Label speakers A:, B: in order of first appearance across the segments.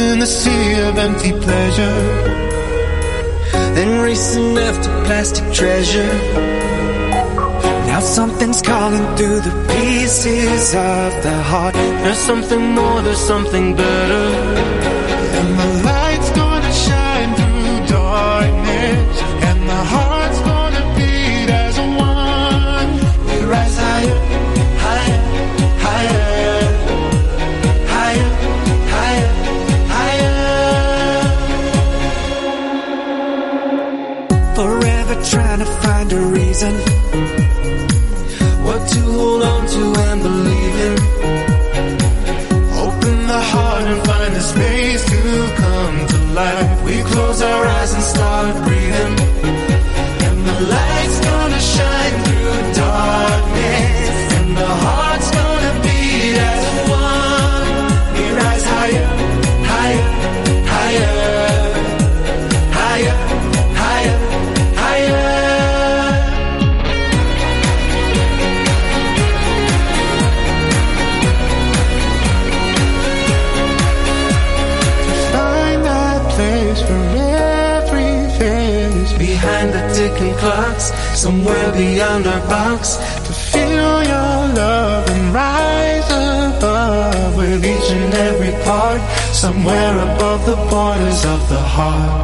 A: in the sea of empty pleasure. Then racing after plastic treasure. Now something's calling through the pieces of the heart. There's something more, there's something better. And the light's a reason. What to hold on to and believe in. Open the heart and find the space to come to life. We close our eyes and start breathing. Ticking clocks, somewhere beyond our box. To feel your love and rise above with each and every part, somewhere above the borders of the heart.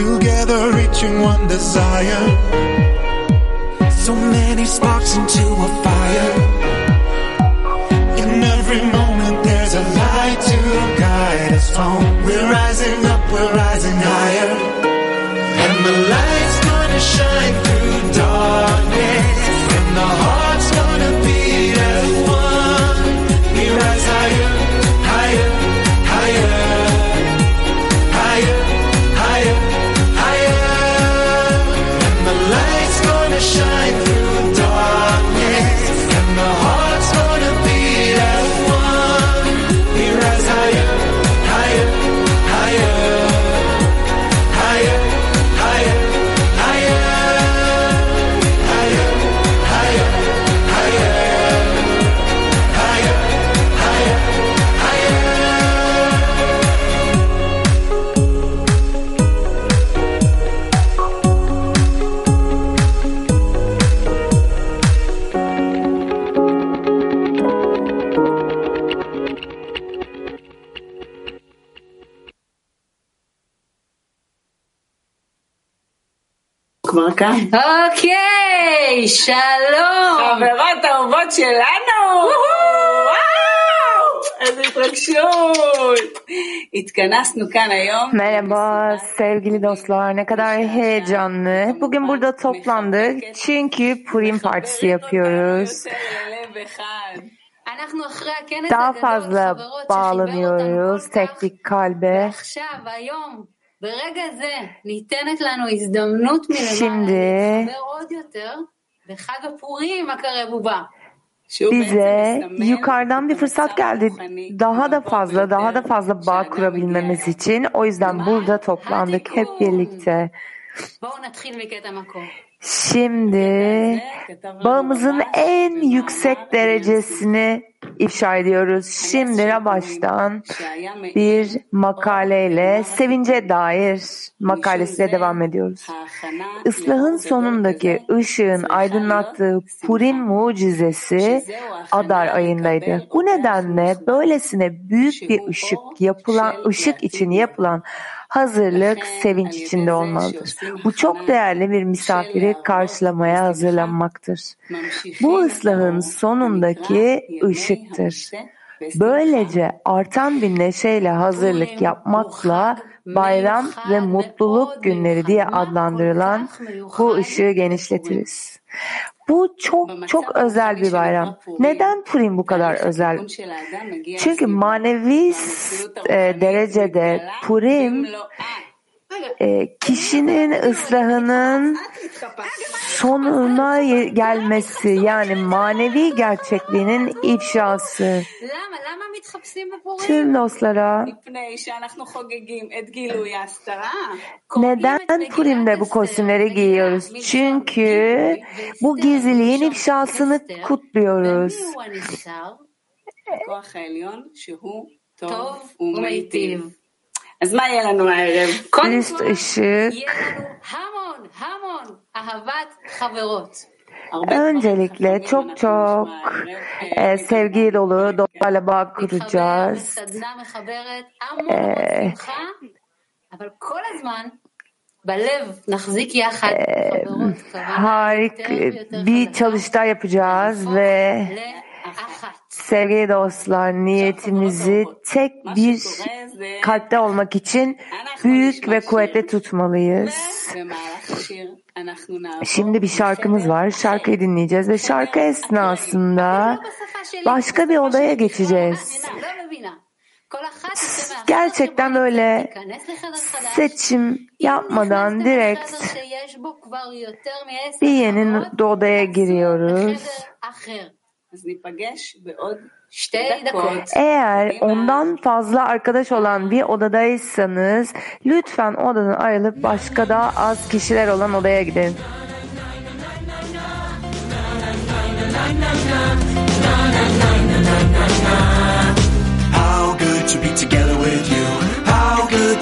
A: Together reaching one desire. So many sparks into a fire. And the
B: כבר כאן.
C: אוקיי, שלום.
B: חברות אהובות שלנו! וואו! איזה התרגשות! התכנסנו כאן היום.
D: Merhaba sevgili dostlar. Ne kadar heyecanlı. Bugün burada toplandık çünkü Purim partisi yapıyoruz.
C: אנחנו אחרי הכנס
D: Daha
C: הגדול,
D: fazla
C: חברות, שחיבר אותנו
D: bağlanıyoruz
C: כל
D: tek
C: כך,
D: bir kalbe. Şimdi bize yukarıdan bir fırsat geldi. Daha da fazla, daha da fazla bağ kurabilmemiz için. O yüzden burada toplandık hep birlikte. Şimdi bağımızın en yüksek derecesini ifşa ediyoruz. Şimdi Rabaş'tan bir makaleyle sevince dair makalesiyle devam ediyoruz. Islahın sonundaki ışığın aydınlattığı Purim mucizesi Adar ayındaydı. Bu nedenle böylesine büyük bir ışık yapılan ışık için yapılan hazırlık sevinç içinde olmalıdır. Bu çok değerli bir misafiri karşılamaya hazırlanmaktır. Bu ıslahın sonundaki ışıktır. Böylece artan bir neşeyle hazırlık yapmakla bayram ve mutluluk günleri diye adlandırılan bu ışığı genişletiriz. Bu çok çok özel bir bayram. Neden Purim bu kadar özel? Çünkü manevi e, derecede Purim e, kişinin ıslahının sonuna gelmesi yani manevi gerçekliğinin ifşası. Tüm dostlara neden Purim'de bu kostümleri giyiyoruz? Çünkü bu gizliliğin ifşasını kutluyoruz. Evet.
B: List
D: ışık. Öncelikle çok çok e, sevgi dolu doğayla bağ kuracağız. E,
C: harika
D: bir çalıştay yapacağız ve Sevgili dostlar, niyetimizi tek bir kalpte olmak için büyük ve kuvvetli tutmalıyız. Şimdi bir şarkımız var. Şarkıyı dinleyeceğiz ve şarkı esnasında başka bir odaya geçeceğiz. Gerçekten böyle seçim yapmadan direkt bir yeni odaya giriyoruz. Eğer ondan fazla arkadaş olan bir odadaysanız lütfen o odadan ayrılıp başka daha az kişiler olan odaya gidin.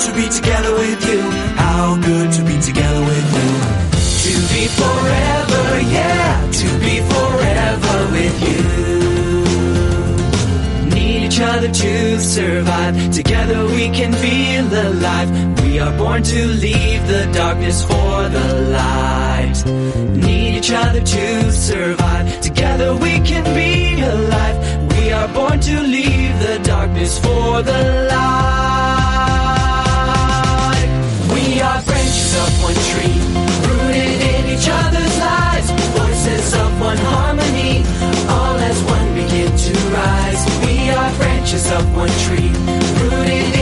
E: To be together with you. How good to be together with you. Forever, yeah. To be forever with you. Need each other to survive. Together we can feel alive. We are born to leave the darkness for the light. Need each other to survive. Together we can be alive. We are born to leave the darkness for the light. We are branches of one tree, each other's lives. Voices of one harmony, all as one begin to rise. We are branches of one tree, rooted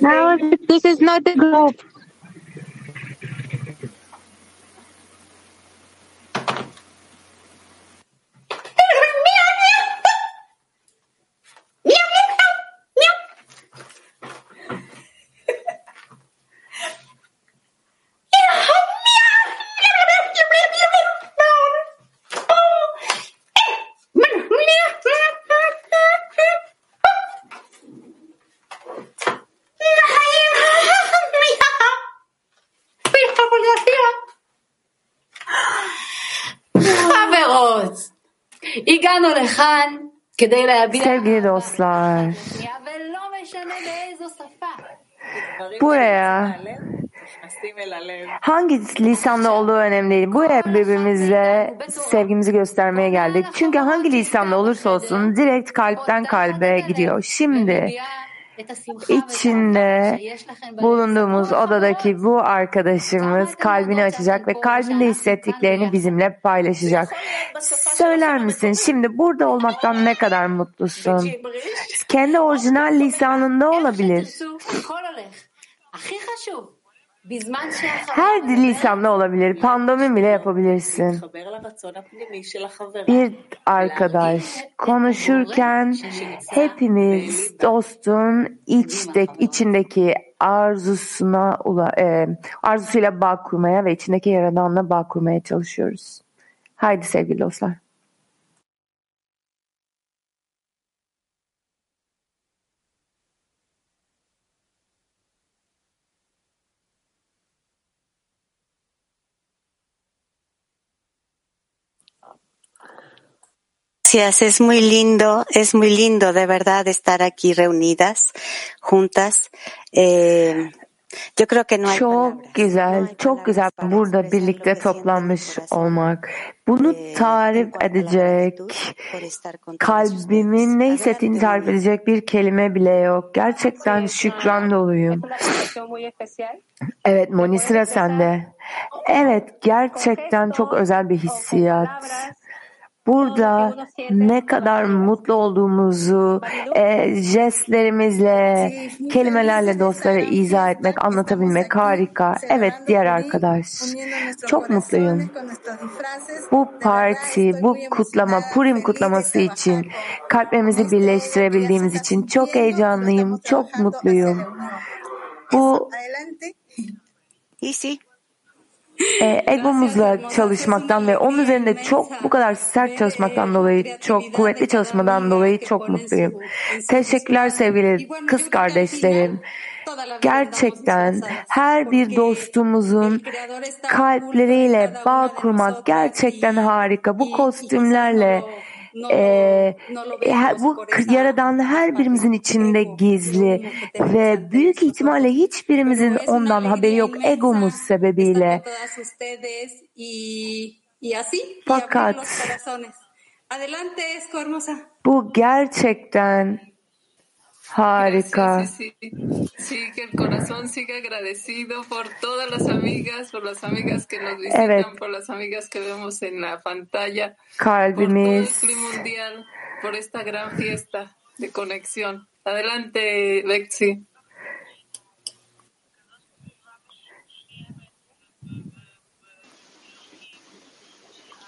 F: Now,
D: this is not the group. Sevgili dostlar, buraya hangi lisanla olduğu önemli değil. Buraya birbirimize sevgimizi göstermeye geldik. Çünkü hangi lisanla olursa olsun direkt kalpten kalbe gidiyor. Şimdi içinde bulunduğumuz odadaki bu arkadaşımız kalbini açacak ve kalbinde hissettiklerini bizimle paylaşacak. Söyler misin şimdi burada olmaktan ne kadar mutlusun? Kendi orijinal lisanında olabilir. Her lisanla olabilir. Pandomim bile yapabilirsin. Bir arkadaş konuşurken hepimiz dostun içtek, içindeki arzusuna ula, e, arzusuyla bağ kurmaya ve içindeki yaradanla bağ kurmaya çalışıyoruz. Haydi sevgili dostlar.
F: Gracias, es muy lindo, es muy lindo de verdad estar aquí reunidas, juntas. Eh, yo creo que no hay
D: Çok güzel, çok güzel burada birlikte toplanmış olmak. Bunu
F: Eh,
D: tarif edecek, kalbimin ne hissettiğini tarif edecek bir kelime bile yok. Gerçekten şükran doluyum. Evet Moni sıra sende. Evet gerçekten çok özel bir hissiyat. Burada ne kadar mutlu olduğumuzu e, jestlerimizle, kelimelerle dostlara izah etmek, anlatabilmek harika. Evet diğer arkadaş. Çok mutluyum. Bu parti, bu kutlama, Purim kutlaması için kalplerimizi birleştirebildiğimiz için çok heyecanlıyım, çok mutluyum. Bu e, egomuzla çalışmaktan ve onun üzerinde çok bu kadar sert çalışmaktan dolayı, çok kuvvetli çalışmadan dolayı çok mutluyum. Teşekkürler sevgili kız kardeşlerim. Gerçekten her bir dostumuzun kalpleriyle bağ kurmak gerçekten harika. Bu kostümlerle e, bu yaradan her birimizin içinde gizli ve büyük ihtimalle hiçbirimizin ondan haberi yok egomuz sebebiyle. Fakat bu gerçekten harika.
G: Sí, sí, sí. Sí, que el corazón siga agradecido por todas las amigas, por las amigas que nos visitan,
D: Evet.
G: por las amigas que vemos en la pantalla, por todo el
D: Kalbimiz
G: Mundial, por esta gran fiesta de conexión. Adelante, Bexi.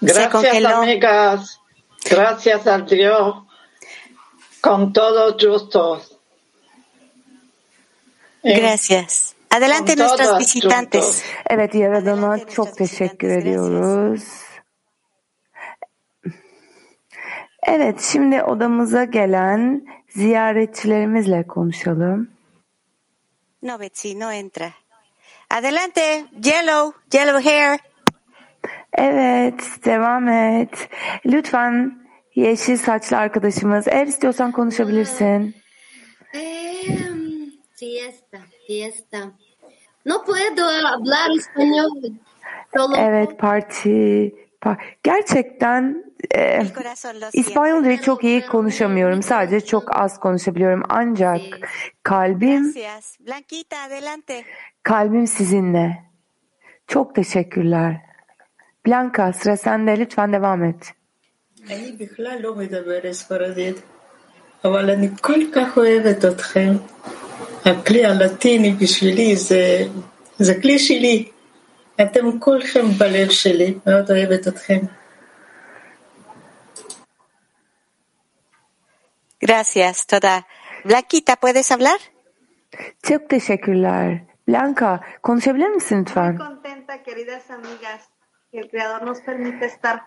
F: Se
H: Gracias, amigas. Gracias a Dios. Con todos justos.
F: Gracias. Adelante
H: todas
F: visitantes.
D: Evet Yaradan'a çok teşekkür ediyoruz. Evet şimdi odamıza gelen ziyaretçilerimizle konuşalım.
F: No, Betsy, no entra. Adelante, yellow, yellow hair.
D: Evet devam et. Lütfen yeşil saçlı arkadaşımız eğer istiyorsan konuşabilirsin.
C: Fiesta, fiesta. No puedo hablar español. Solo
D: Evet parti. pa- Gerçekten e. İspanyolcayı çok iyi konuşamıyorum. Sadece çok az konuşabiliyorum. Ancak kalbim. Kalbim sizinle. Çok teşekkürler. Blanca sıra sende. Lütfen devam et.
I: אני בכלל לא מדברת ספרדית, אבל אני כל כך אוהבת אתכם. הכלי הלטיני בשבילי זה, זה כלי שלי. אתם כולכם בלב שלי, מאוד אוהבת אתכם.
F: Gracias, toda. Blanquita, ¿puedes hablar?
D: Çok teşekkürler. Blanca konuşabilir misin lütfen?
J: contenta, queridas amigas,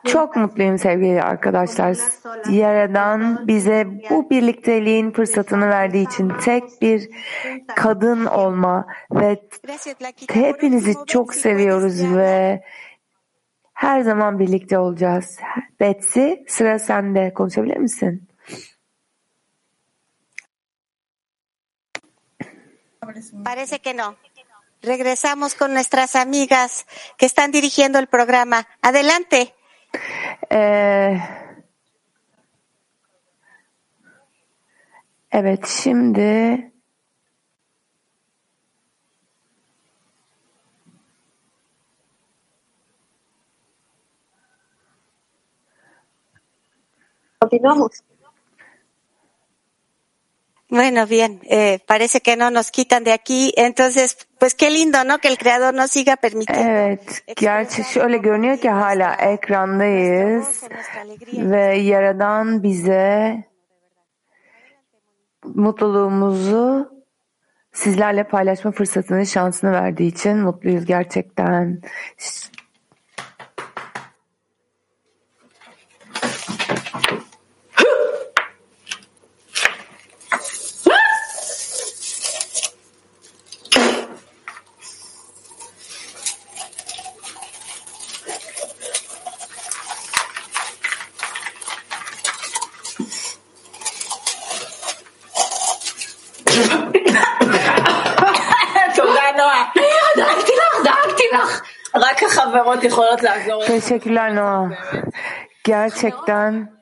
D: Çok mutluyum sevgili arkadaşlar. Yaradan bize bu birlikteliğin fırsatını verdiği için tek bir kadın olma ve hepinizi çok seviyoruz ve her zaman birlikte olacağız. Betsy sıra sende. Konuşabilir misin?
F: Parece que no. Regresamos con nuestras amigas que están dirigiendo el programa. Adelante.
D: Ee, evet şimdi
J: Continuamos.
F: Bueno, bien, eh, parece que no nos quitan de aquí, entonces, pues qué lindo, ¿no? Que el Creador nos siga permitiendo.
D: Evet, gerçi şöyle görünüyor ki hala ekrandayız ve Yaradan bize mutluluğumuzu sizlerle paylaşma fırsatını, şansını verdiği için mutluyuz gerçekten. Teşekkürler Noah. Gerçekten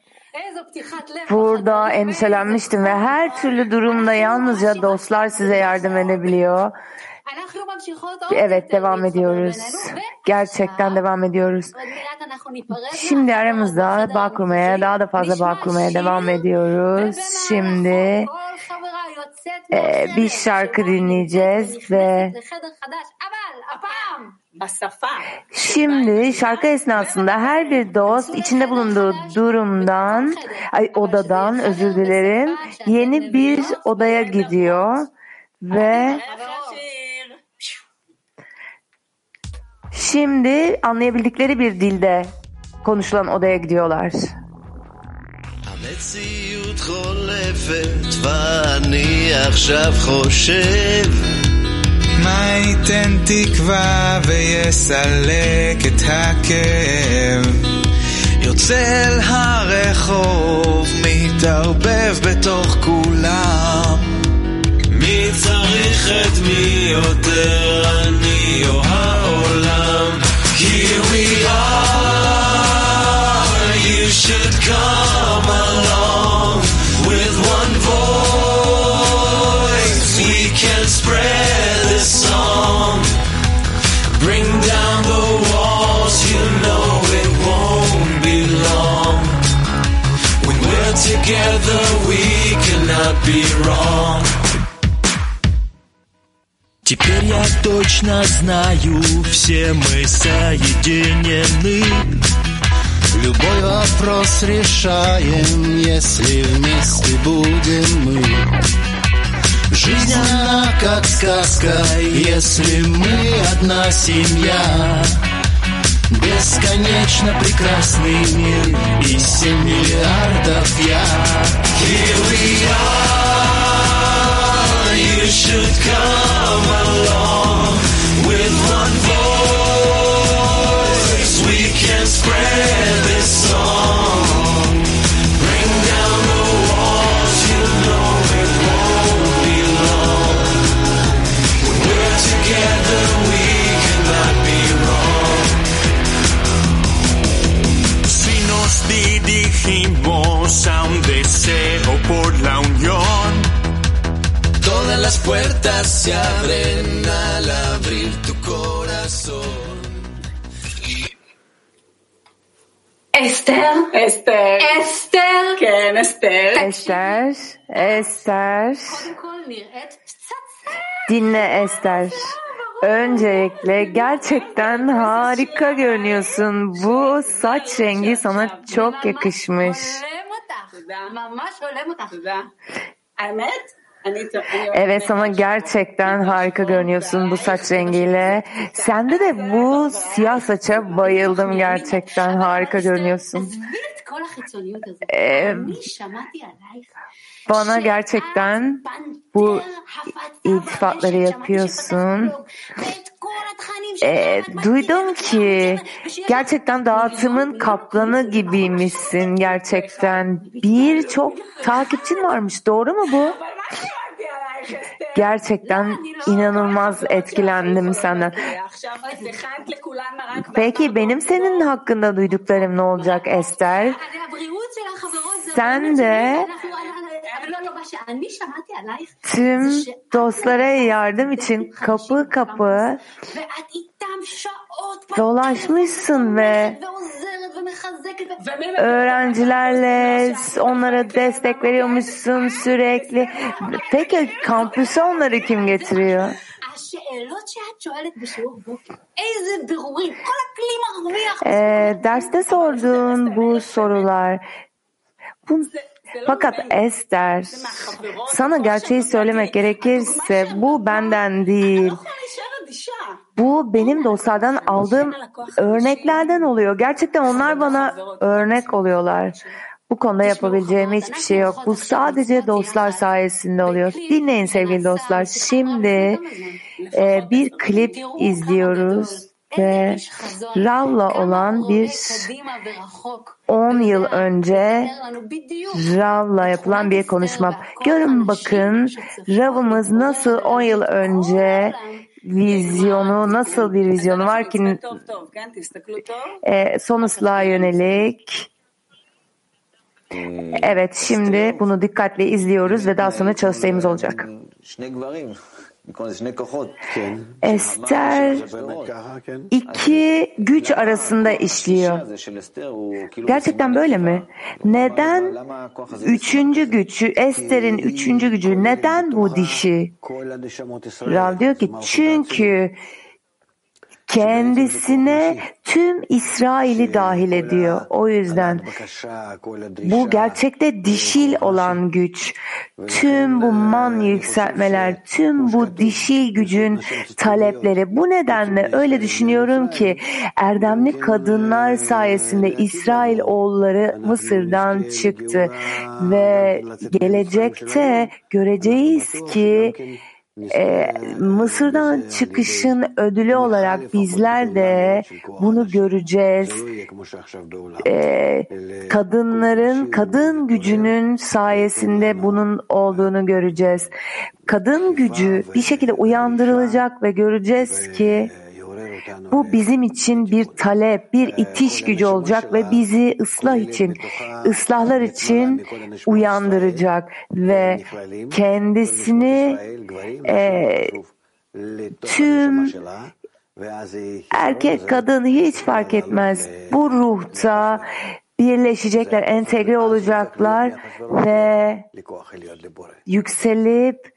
D: burada endişelenmiştim ve her türlü durumda yalnızca dostlar size yardım edebiliyor. Evet devam ediyoruz. Gerçekten devam ediyoruz. Şimdi aramızda bağ kurmaya, daha da fazla bağ kurmaya devam ediyoruz. Şimdi e, bir şarkı dinleyeceğiz ve
C: ונכנסת לחדר חדש, אבל הפעם
B: בשפה.
D: Şimdi şarkı esnasında her bir dost içinde bulunduğu durumdan, ay, odadan özür dilerim, yeni bir odaya gidiyor ve
B: השיר.
D: şimdi anlayabildikleri bir dilde konuşulan odaya gidiyorlar.
K: המציאות חולפת ואני עכשיו חושב
E: מה ייתן תקווה ויסלק את הכאב? יוצא אל הרחוב, מתערבב בתוך כולם.
K: מי צריך את מי יותר together we cannot be wrong Теперь я точно знаю, все мы соединены.
L: Любой вопрос решаем, если вместе будем мы. Жизнь она как сказка, если мы одна семья. Бесконечно прекрасный мир и семь миллиардов я.
K: Here we are, you should come along with one voice. We can spread this song. puertas se abren al abrir tu corazón.
C: אסתר?
B: אסתר.
C: אסתר?
B: כן, אסתר.
D: Ester, Ester,
C: קודם כל נראית פצצה.
D: dinle Ester. Öncelikle gerçekten harika görünüyorsun. Bu saç rengi sana çok yakışmış.
C: הולם
D: Evet ama gerçekten harika görünüyorsun bu saç rengiyle. Sende de bu siyah saça bayıldım gerçekten. Harika görünüyorsun. Ee, bana gerçekten bu iltifatları yapıyorsun. E, duydum ki gerçekten dağıtımın kaplanı gibiymişsin gerçekten. Birçok takipçin varmış. Doğru mu bu? Gerçekten inanılmaz etkilendim senden. Peki benim senin hakkında duyduklarım ne olacak Ester? Sen de Tüm dostlara yardım için kapı kapı dolaşmışsın ve öğrencilerle onlara destek veriyormuşsun sürekli. Peki kampüse onları kim getiriyor? Ee, derste sorduğun bu sorular, bu, fakat Ester, sana gerçeği söylemek gerekirse bu benden değil. Bu benim dostlardan aldığım örneklerden oluyor. Gerçekten onlar bana örnek oluyorlar. Bu konuda yapabileceğim hiçbir şey yok. Bu sadece dostlar sayesinde oluyor. Dinleyin sevgili dostlar. Şimdi e, bir klip izliyoruz ve Rav'la olan bir 10 yıl önce Rav'la yapılan bir konuşma. Görün bakın Rav'ımız nasıl 10 yıl önce vizyonu nasıl bir vizyonu var ki e, sonuçluğa yönelik. Evet şimdi bunu dikkatle izliyoruz ve daha sonra çalıştayımız olacak. Ester iki güç arasında işliyor. Gerçekten böyle mi? Neden üçüncü gücü, Ester'in üçüncü gücü neden bu dişi? Ral diyor ki çünkü kendisine tüm İsrail'i dahil ediyor. O yüzden bu gerçekte dişil olan güç. Tüm bu man yükseltmeler, tüm bu dişil gücün talepleri. Bu nedenle öyle düşünüyorum ki erdemli kadınlar sayesinde İsrail oğulları Mısır'dan çıktı ve gelecekte göreceğiz ki e, Mısır'dan çıkışın ödülü olarak bizler de bunu göreceğiz. E, kadınların, kadın gücünün sayesinde bunun olduğunu göreceğiz. Kadın gücü bir şekilde uyandırılacak ve göreceğiz ki bu bizim için bir talep, bir itiş gücü olacak ve bizi ıslah için, ıslahlar için uyandıracak ve kendisini e, tüm erkek kadın hiç fark etmez bu ruhta birleşecekler, entegre olacaklar ve yükselip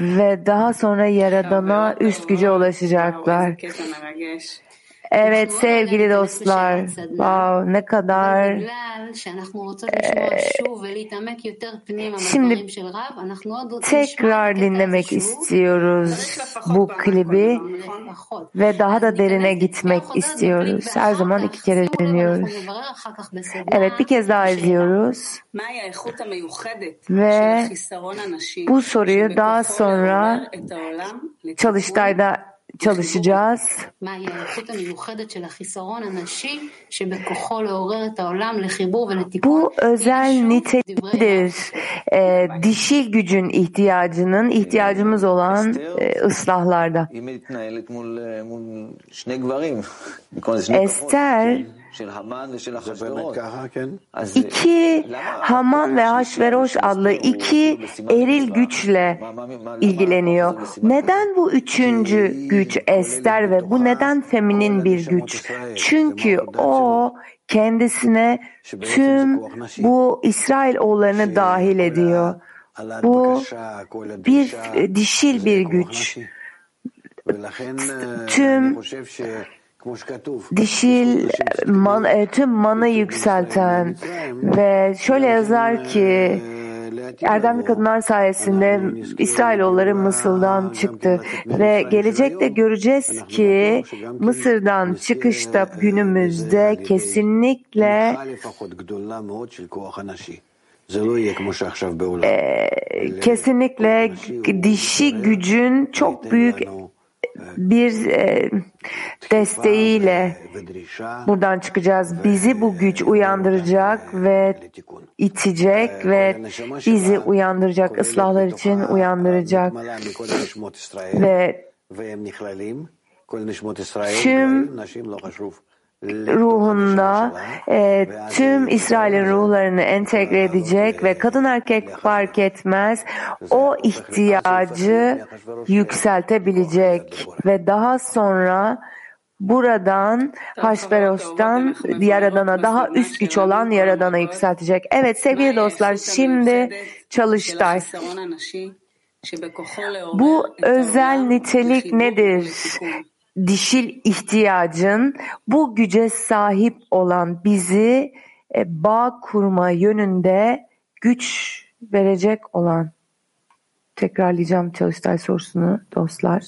D: ve daha sonra Yaradan'a üst güce ulaşacaklar. Evet sevgili dostlar, wow, ne kadar şimdi tekrar dinlemek istiyoruz bu klibi ve daha da derine gitmek istiyoruz. Her zaman iki kere dinliyoruz. Evet bir kez daha izliyoruz. Ve bu soruyu daha sonra çalıştayda çalışacağız. Bu özel niteliktir. E, dişi gücün ihtiyacının, ihtiyacımız olan e, ıslahlarda. Ester İki Haman ve Haşveroş adlı iki eril güçle ilgileniyor. Neden bu üçüncü güç Ester ve bu neden feminin bir güç? Çünkü o kendisine tüm bu İsrail oğullarını dahil ediyor. Bu bir dişil bir güç. Tüm dişil man, e, tüm manı yükselten ve şöyle yazar ki Erdemli kadınlar sayesinde İsrailoğulları Mısır'dan çıktı ve gelecekte göreceğiz ki Mısır'dan çıkışta günümüzde kesinlikle e, kesinlikle dişi gücün çok büyük bir e, desteğiyle buradan çıkacağız. Bizi bu güç uyandıracak ve itecek ve bizi uyandıracak, ıslahlar için uyandıracak ve tüm ruhunda e, tüm İsrail'in ruhlarını entegre edecek ve kadın erkek fark etmez o ihtiyacı yükseltebilecek ve daha sonra buradan Haşperos'tan Yaradan'a daha üst güç olan Yaradan'a yükseltecek. Evet sevgili dostlar şimdi çalıştay. Bu özel nitelik nedir? Dişil ihtiyacın bu güce sahip olan bizi e, bağ kurma yönünde güç verecek olan. Tekrarlayacağım çalıştay sorusunu dostlar.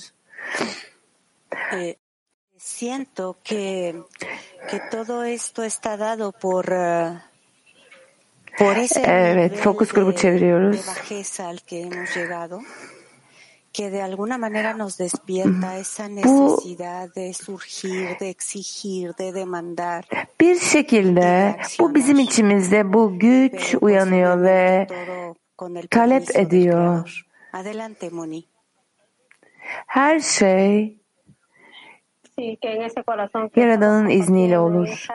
F: Eh, siento que, que todo esto está dado por, por ese
D: Evet, fokus grubu çeviriyoruz.
F: Que de alguna manera nos despierta esa necesidad de surgir, de exigir, de demandar.
D: Bir şekilde bu bizim içimizde bu güç uyanıyor ve
F: Con el
D: talep ediyor.
F: Adelante, Moni.
D: Her şey
J: Sí, que en ese corazón que
D: Yaradan'ın izniyle olur.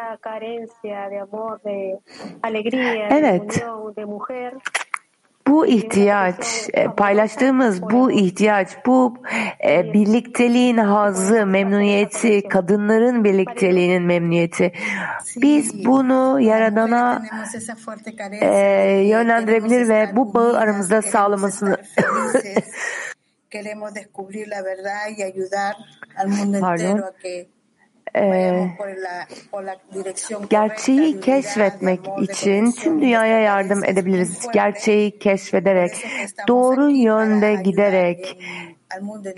D: Evet.
J: de unión, de mujer,
D: Bu ihtiyaç, e, paylaştığımız bu ihtiyaç, bu e, birlikteliğin hazzı, memnuniyeti, kadınların birlikteliğinin memnuniyeti. Biz bunu Yaradan'a e, yönlendirebilir ve bu bağı aramızda sağlamasını
M: Queremos descubrir la verdad y ayudar al mundo
D: Pardon. E, gerçeği keşfetmek için tüm dünyaya yardım edebiliriz. Gerçeği keşfederek, doğru yönde giderek,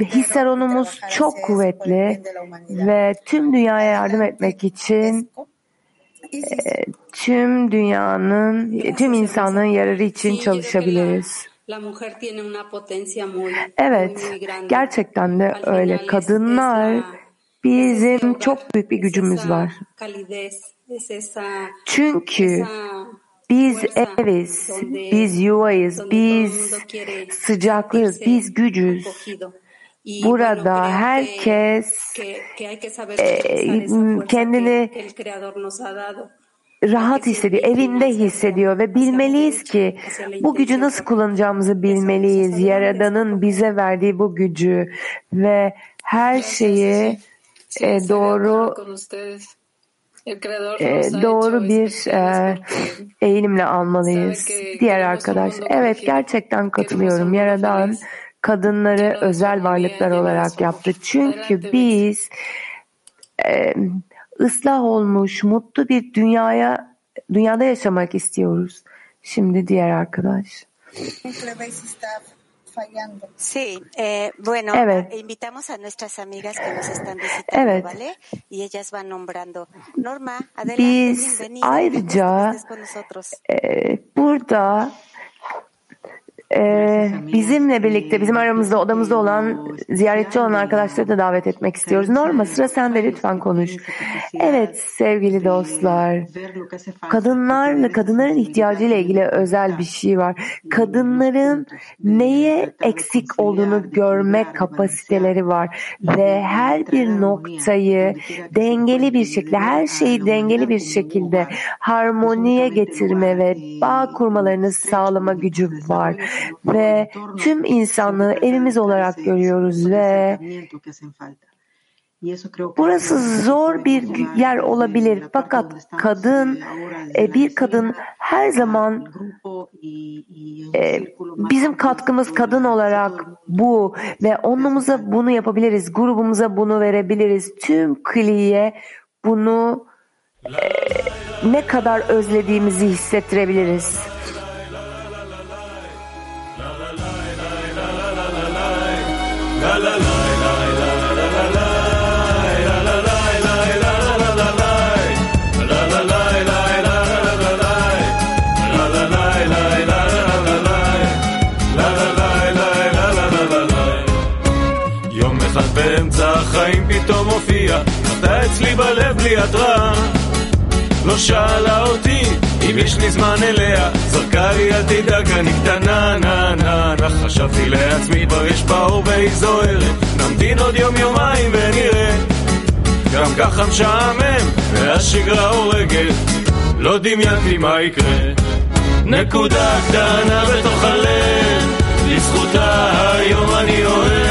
D: hisseronumuz çok kuvvetli ve tüm dünyaya yardım etmek için tüm dünyanın, tüm insanlığın yararı için çalışabiliriz. Evet, gerçekten de öyle. Kadınlar bizim çok büyük bir gücümüz var. Çünkü biz eviz, biz yuvayız, biz sıcaklıyız, biz gücüz. Burada herkes e,
C: fuerza
D: kendini rahat hissediyor, evinde hissediyor ve bilmeliyiz ki bu gücü nasıl kullanacağımızı bilmeliyiz. Yaradan'ın bize verdiği bu gücü ve her şeyi e, doğru e, doğru bir e, eğilimle almalıyız. Diğer arkadaş, evet gerçekten katılıyorum. Yaradan kadınları özel varlıklar olarak yaptı. Çünkü biz e, ıslah olmuş, mutlu bir dünyaya dünyada yaşamak istiyoruz. Şimdi diğer arkadaş.
M: Fallando.
F: Sí, eh, bueno,
D: Evet.
F: invitamos a nuestras amigas que nos están visitando,
D: Evet.
F: ¿vale? Y ellas van nombrando. Norma, adelante,
D: Biz
F: bienvenida.
D: ayrıca
F: con nosotros.
D: e, burada e, bizimle birlikte bizim aramızda odamızda olan ziyaretçi olan arkadaşları da davet etmek istiyoruz. Norma sıra sende lütfen konuş. Evet sevgili dostlar. Kadınlarla kadınların ihtiyacıyla ilgili özel bir şey var. Kadınların neye eksik olduğunu görme kapasiteleri var ve her bir noktayı dengeli bir şekilde, her şeyi dengeli bir şekilde harmoniye getirme ve bağ kurmalarını sağlama gücü var ve tüm insanlığı evimiz olarak görüyoruz ve Burası zor bir yer olabilir fakat kadın e, bir kadın her zaman e, bizim katkımız kadın olarak bu ve onumuza bunu yapabiliriz, grubumuza bunu verebiliriz, tüm kliye bunu e, ne kadar özlediğimizi hissettirebiliriz.
N: באמצע החיים פתאום הופיע, אתה אצלי בלב בלי התראה. לא שאלה אותי אם יש לי זמן אליה, זרקה לי אל תדאג אני קטנה נה נה נה חשבתי לעצמי כבר יש בה אור והיא זוהרת, נמתין עוד יום יומיים ונראה. גם ככה משעמם והשגרה הורגת, לא דמיינתי מה יקרה. נקודה קטנה בתוך הלב, לזכותה היום אני אוהב.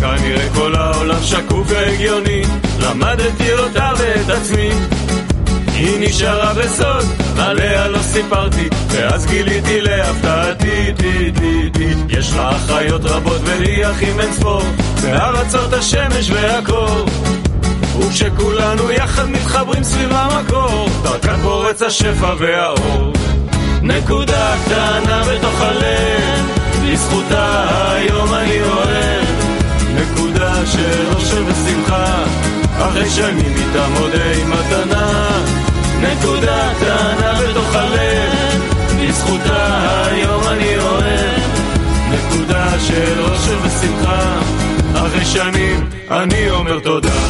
N: לה לה לה שקוף והגיוני, למדתי אותה ואת עצמי. היא נשארה בסוד, עליה לא סיפרתי, ואז גיליתי להפתעתי, תי, תי, תי. יש לה אחיות רבות ולי אחים אין ספור, בארצות השמש והקור. וכשכולנו יחד מתחברים סביב המקור, דרכן פורץ השפע והאור. נקודה קטנה בתוך הלב, בזכותה היום אני אוהב. של אושר ושמחה, אחרי שנים איתם עודי מתנה. נקודה קטנה בתוך הלב, בזכותה היום אני אוהב. נקודה של אושר ושמחה, אחרי שנים אני אומר תודה.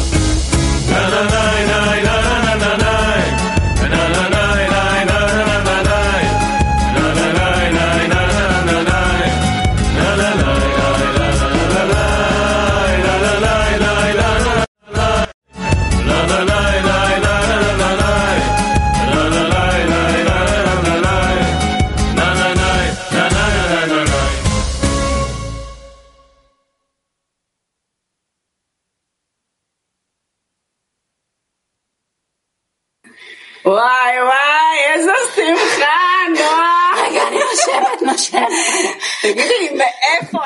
N: נה נה נה נה נה
B: yaratma şey.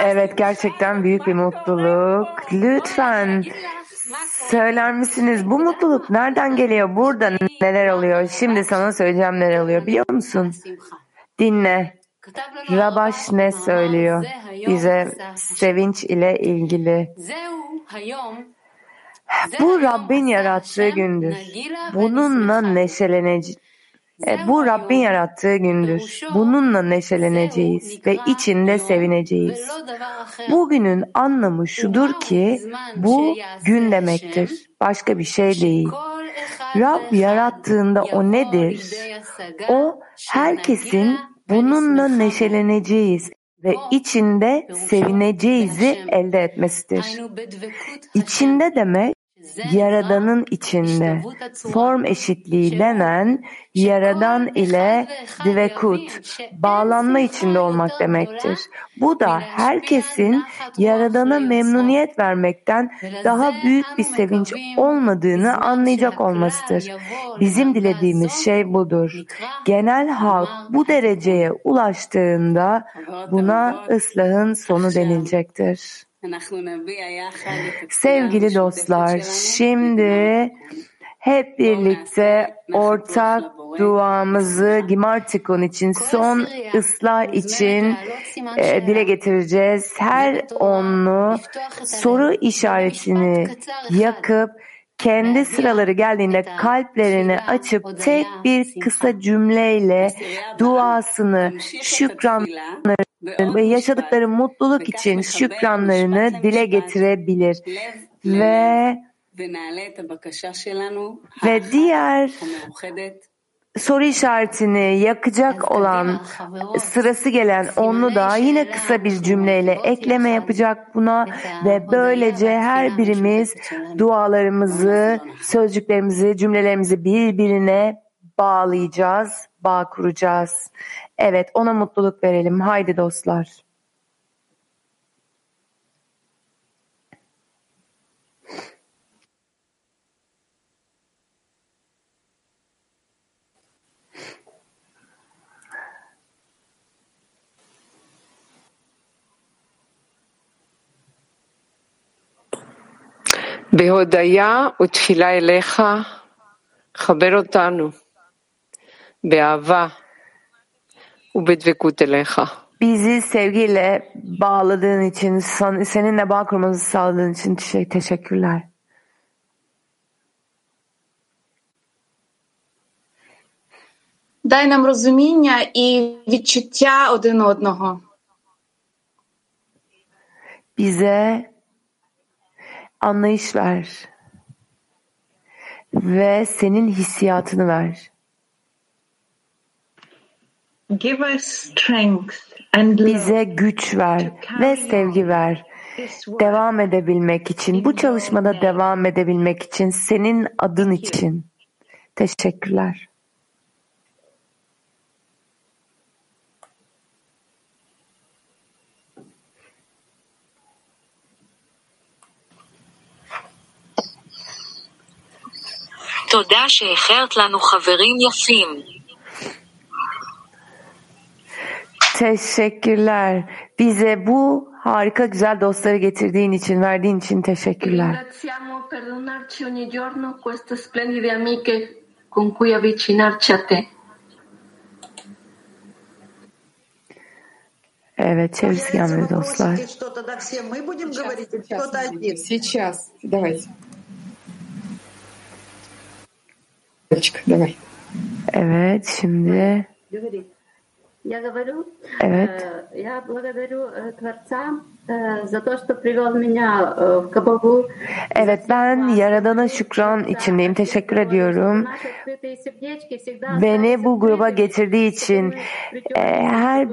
D: Evet gerçekten büyük bir mutluluk. Lütfen söyler misiniz? Bu mutluluk nereden geliyor? Burada neler oluyor? Şimdi sana söyleyeceğim neler oluyor biliyor musun? Dinle. Rabaş ne söylüyor bize sevinç ile ilgili? Bu Rabbin yarattığı gündür. Bununla neşeleneceğiz e, bu Rabbin yarattığı gündür. Bununla neşeleneceğiz ve içinde sevineceğiz. Bugünün anlamı şudur ki bu gün demektir. Başka bir şey değil. Rab yarattığında o nedir? O herkesin bununla neşeleneceğiz ve içinde sevineceğizi elde etmesidir. İçinde demek Yaradanın içinde form eşitliği denen Yaradan ile divekut bağlanma içinde olmak demektir. Bu da herkesin Yaradan'a memnuniyet vermekten daha büyük bir sevinç olmadığını anlayacak olmasıdır. Bizim dilediğimiz şey budur. Genel halk bu dereceye ulaştığında buna ıslahın sonu denilecektir. Sevgili dostlar, şimdi hep birlikte ortak duamızı Gimartikon için, son ıslah için e, dile getireceğiz. Her onlu soru işaretini yakıp kendi sıraları geldiğinde kalplerini açıp tek bir kısa cümleyle duasını, şükranlarını ve yaşadıkları mutluluk için şükranlarını dile getirebilir. Ve ve diğer soru işaretini yakacak olan sırası gelen onu da yine kısa bir cümleyle ekleme yapacak buna ve böylece her birimiz dualarımızı, sözcüklerimizi, cümlelerimizi birbirine bağlayacağız, bağ kuracağız. Evet, ona mutluluk verelim. Haydi dostlar.
O: בהודיה ותפילה אליך, חבר אותנו באהבה ובדבקות אליך.
D: Bizi sevgiyle bağladığın için, seninle bağ kurmamızı sağladığın için şey, teşekkürler.
P: Дай нам розуміння і відчуття один одного.
D: Bize anlayış ver. ve senin hissiyatını ver.
Q: Give us strength and
D: Bize güç ver ve sevgi ver. Devam edebilmek için, bu çalışmada devam edebilmek için, senin adın için. Teşekkürler.
R: תודה שאיחרת לנו חברים יפים.
D: Teşekkürler. Bize bu harika güzel dostları getirdiğin için, verdiğin için teşekkürler.
S: Ringraziamo per donarci ogni giorno queste
D: Evet, şimdi
T: Я говорю,
D: Evet.
T: э, я благодарю э, Творца э, за то, что привел меня э, в Кабалу.
D: Evet, ben Yaradan'a şükran içindeyim. Teşekkür ediyorum.
T: Наши открытые сердечки всегда
D: Beni bu gruba getirdiği için e, her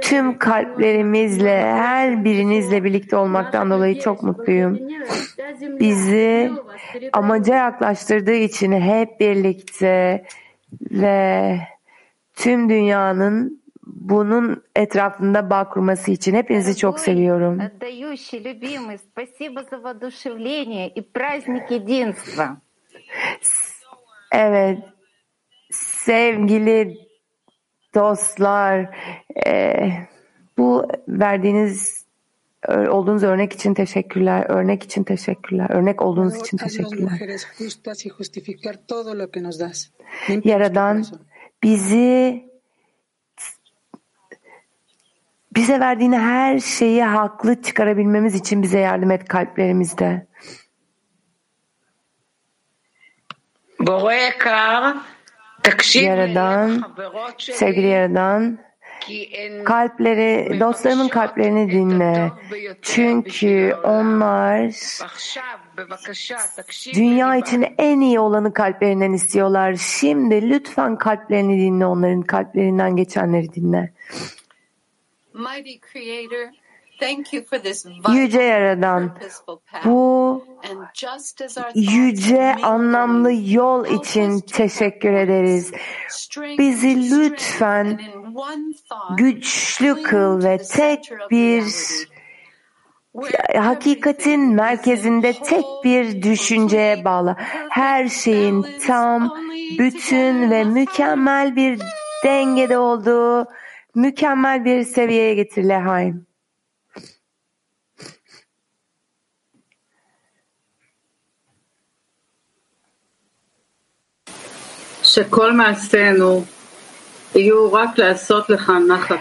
D: tüm kalplerimizle, her birinizle birlikte olmaktan dolayı çok mutluyum. Bizi amaca yaklaştırdığı için hep birlikte ve tüm dünyanın bunun etrafında bağ kurması için hepinizi çok seviyorum. Evet, sevgili dostlar, e, bu verdiğiniz olduğunuz örnek için teşekkürler. Örnek için teşekkürler. Örnek olduğunuz için teşekkürler. Yaradan bizi bize verdiğin her şeyi haklı çıkarabilmemiz için bize yardım et kalplerimizde. Yaradan, sevgili Yaradan, Kalpleri, dostlarımın kalplerini dinle. Çünkü onlar dünya için en iyi olanı kalplerinden istiyorlar. Şimdi lütfen kalplerini dinle, onların kalplerinden geçenleri dinle.
G: Mighty Creator, thank you for this
D: Yüce Yaradan, bu yüce anlamlı yol için teşekkür ederiz. Bizi lütfen güçlü kıl ve tek bir hakikatin merkezinde tek bir düşünceye bağlı. Her şeyin tam, bütün ve mükemmel bir dengede olduğu mükemmel bir seviyeye getir Lehaim.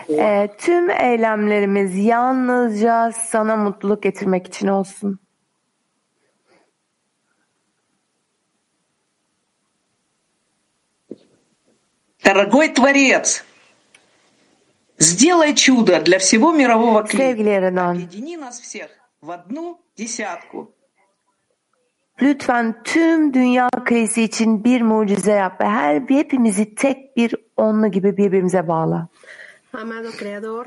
D: Ee, tüm eylemlerimiz yalnızca sana mutluluk getirmek için olsun.
U: Дорогой Творец, сделай чудо для всего мирового климата. Объедини нас всех в одну десятку.
D: Lütfen tüm dünya krizi için bir mucize yap ve her hepimizi tek bir onlu gibi birbirimize bağla.
V: Amado Creador,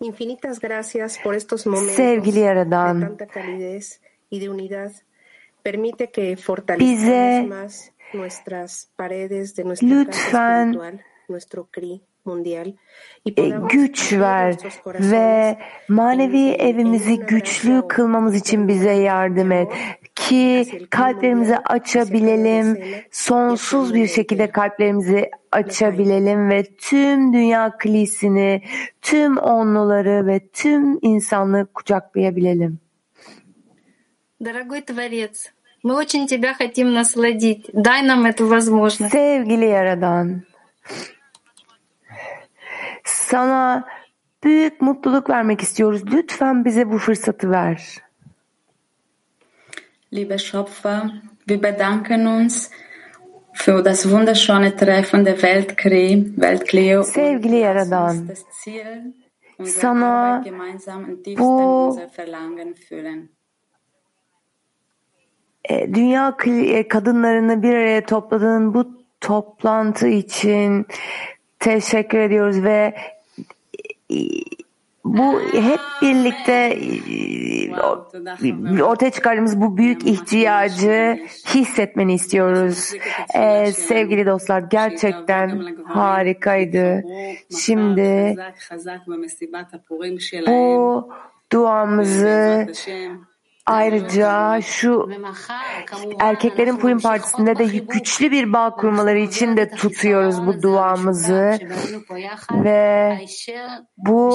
V: infinitas gracias por estos momentos
D: Sevgili
V: de
D: Yaradan,
V: tanta calidez y de unidad. Permite que fortalezcamos más nuestras paredes de nuestra
D: Lütfen
V: espiritual, nuestro CRI mundial y
D: e, güç ver ve manevi evimizi güçlü kılmamız için bize yardım et ki kalplerimizi açabilelim, sonsuz bir şekilde kalplerimizi açabilelim ve tüm dünya kilisini, tüm onluları ve tüm insanlığı kucaklayabilelim.
W: Дорогой Творец, мы очень тебя хотим насладить. Дай нам эту возможность.
D: Sevgili Yaradan, sana büyük mutluluk vermek istiyoruz. Lütfen bize bu fırsatı ver.
X: Liebe Schöpfer, wir bedanken uns für das wunderschöne Treffen der Weltkrieg, Weltkleo.
D: Sevgili Yaradan, sana bu e, dünya e, kadınlarını bir araya topladığın bu toplantı için teşekkür ediyoruz ve bu hep birlikte ortaya çıkardığımız bu büyük ihtiyacı hissetmeni istiyoruz. Ee, sevgili dostlar gerçekten harikaydı. Şimdi bu duamızı Ayrıca şu erkeklerin Purim Partisi'nde de güçlü bir bağ kurmaları için de tutuyoruz bu duamızı ve bu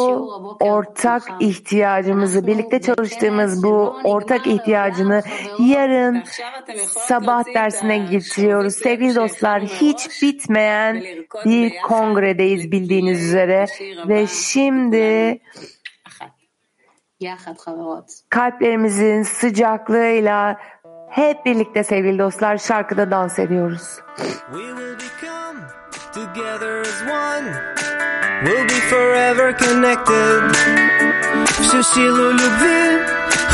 D: ortak ihtiyacımızı birlikte çalıştığımız bu ortak ihtiyacını yarın sabah dersine getiriyoruz. Sevgili dostlar hiç bitmeyen bir kongredeyiz bildiğiniz üzere ve şimdi Kalplerimizin sıcaklığıyla hep birlikte sevgili dostlar şarkıda dans ediyoruz.
N: Together as one, we'll be forever connected. Всю силу любви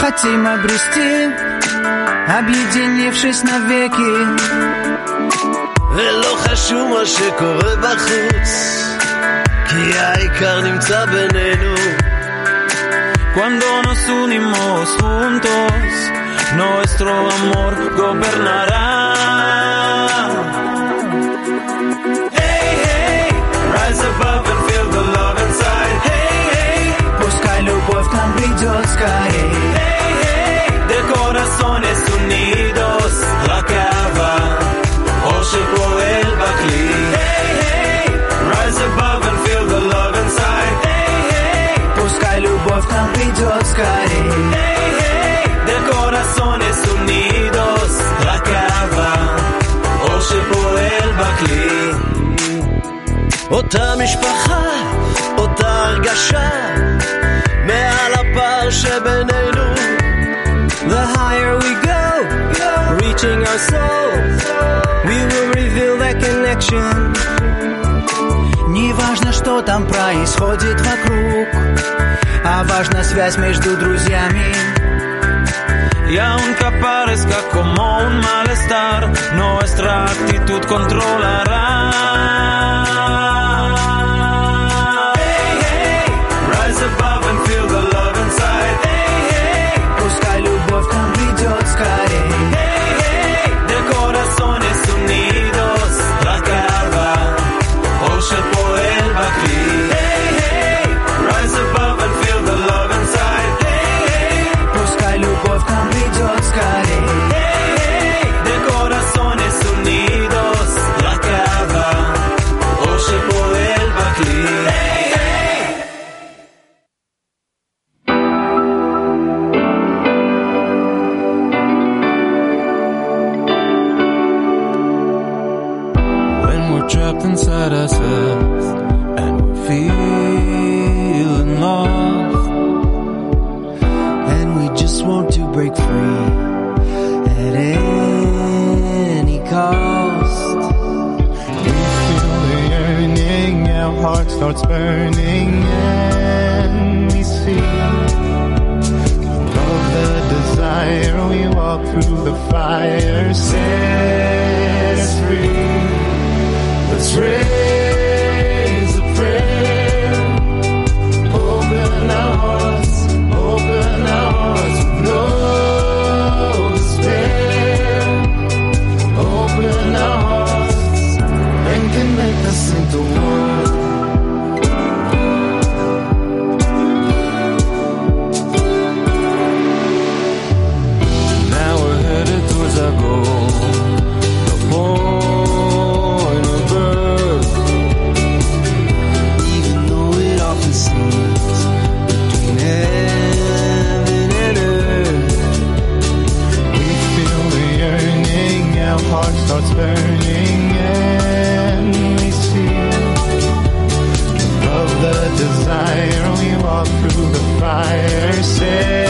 N: хотим обрести, объединившись навеки. ולא חשוב מה שקורה בחוץ, כי העיקר נמצא בינינו. Cuando nos unimos juntos, nuestro amor gobernará. любовь к нам придет скорее. Hey, hey, de corazones unidos, רק אהבה, אור שפועל בכלי. אותה משפחה, אותה הרגשה, מעל הפער שבינינו. The higher we go, reaching our soul, we will reveal that connection. Не важно, что там происходит вокруг, а важна связь между друзьями. Y aunque parezca como un malestar, nuestra actitud controlará. trapped inside ourselves and we're feeling lost, and we just want to break free at any cost.
A: We feel the yearning, our heart starts burning, and we see of the desire. We walk through the fire, set us free. That's real. burning sea. The desire, we walk through the fire. Say,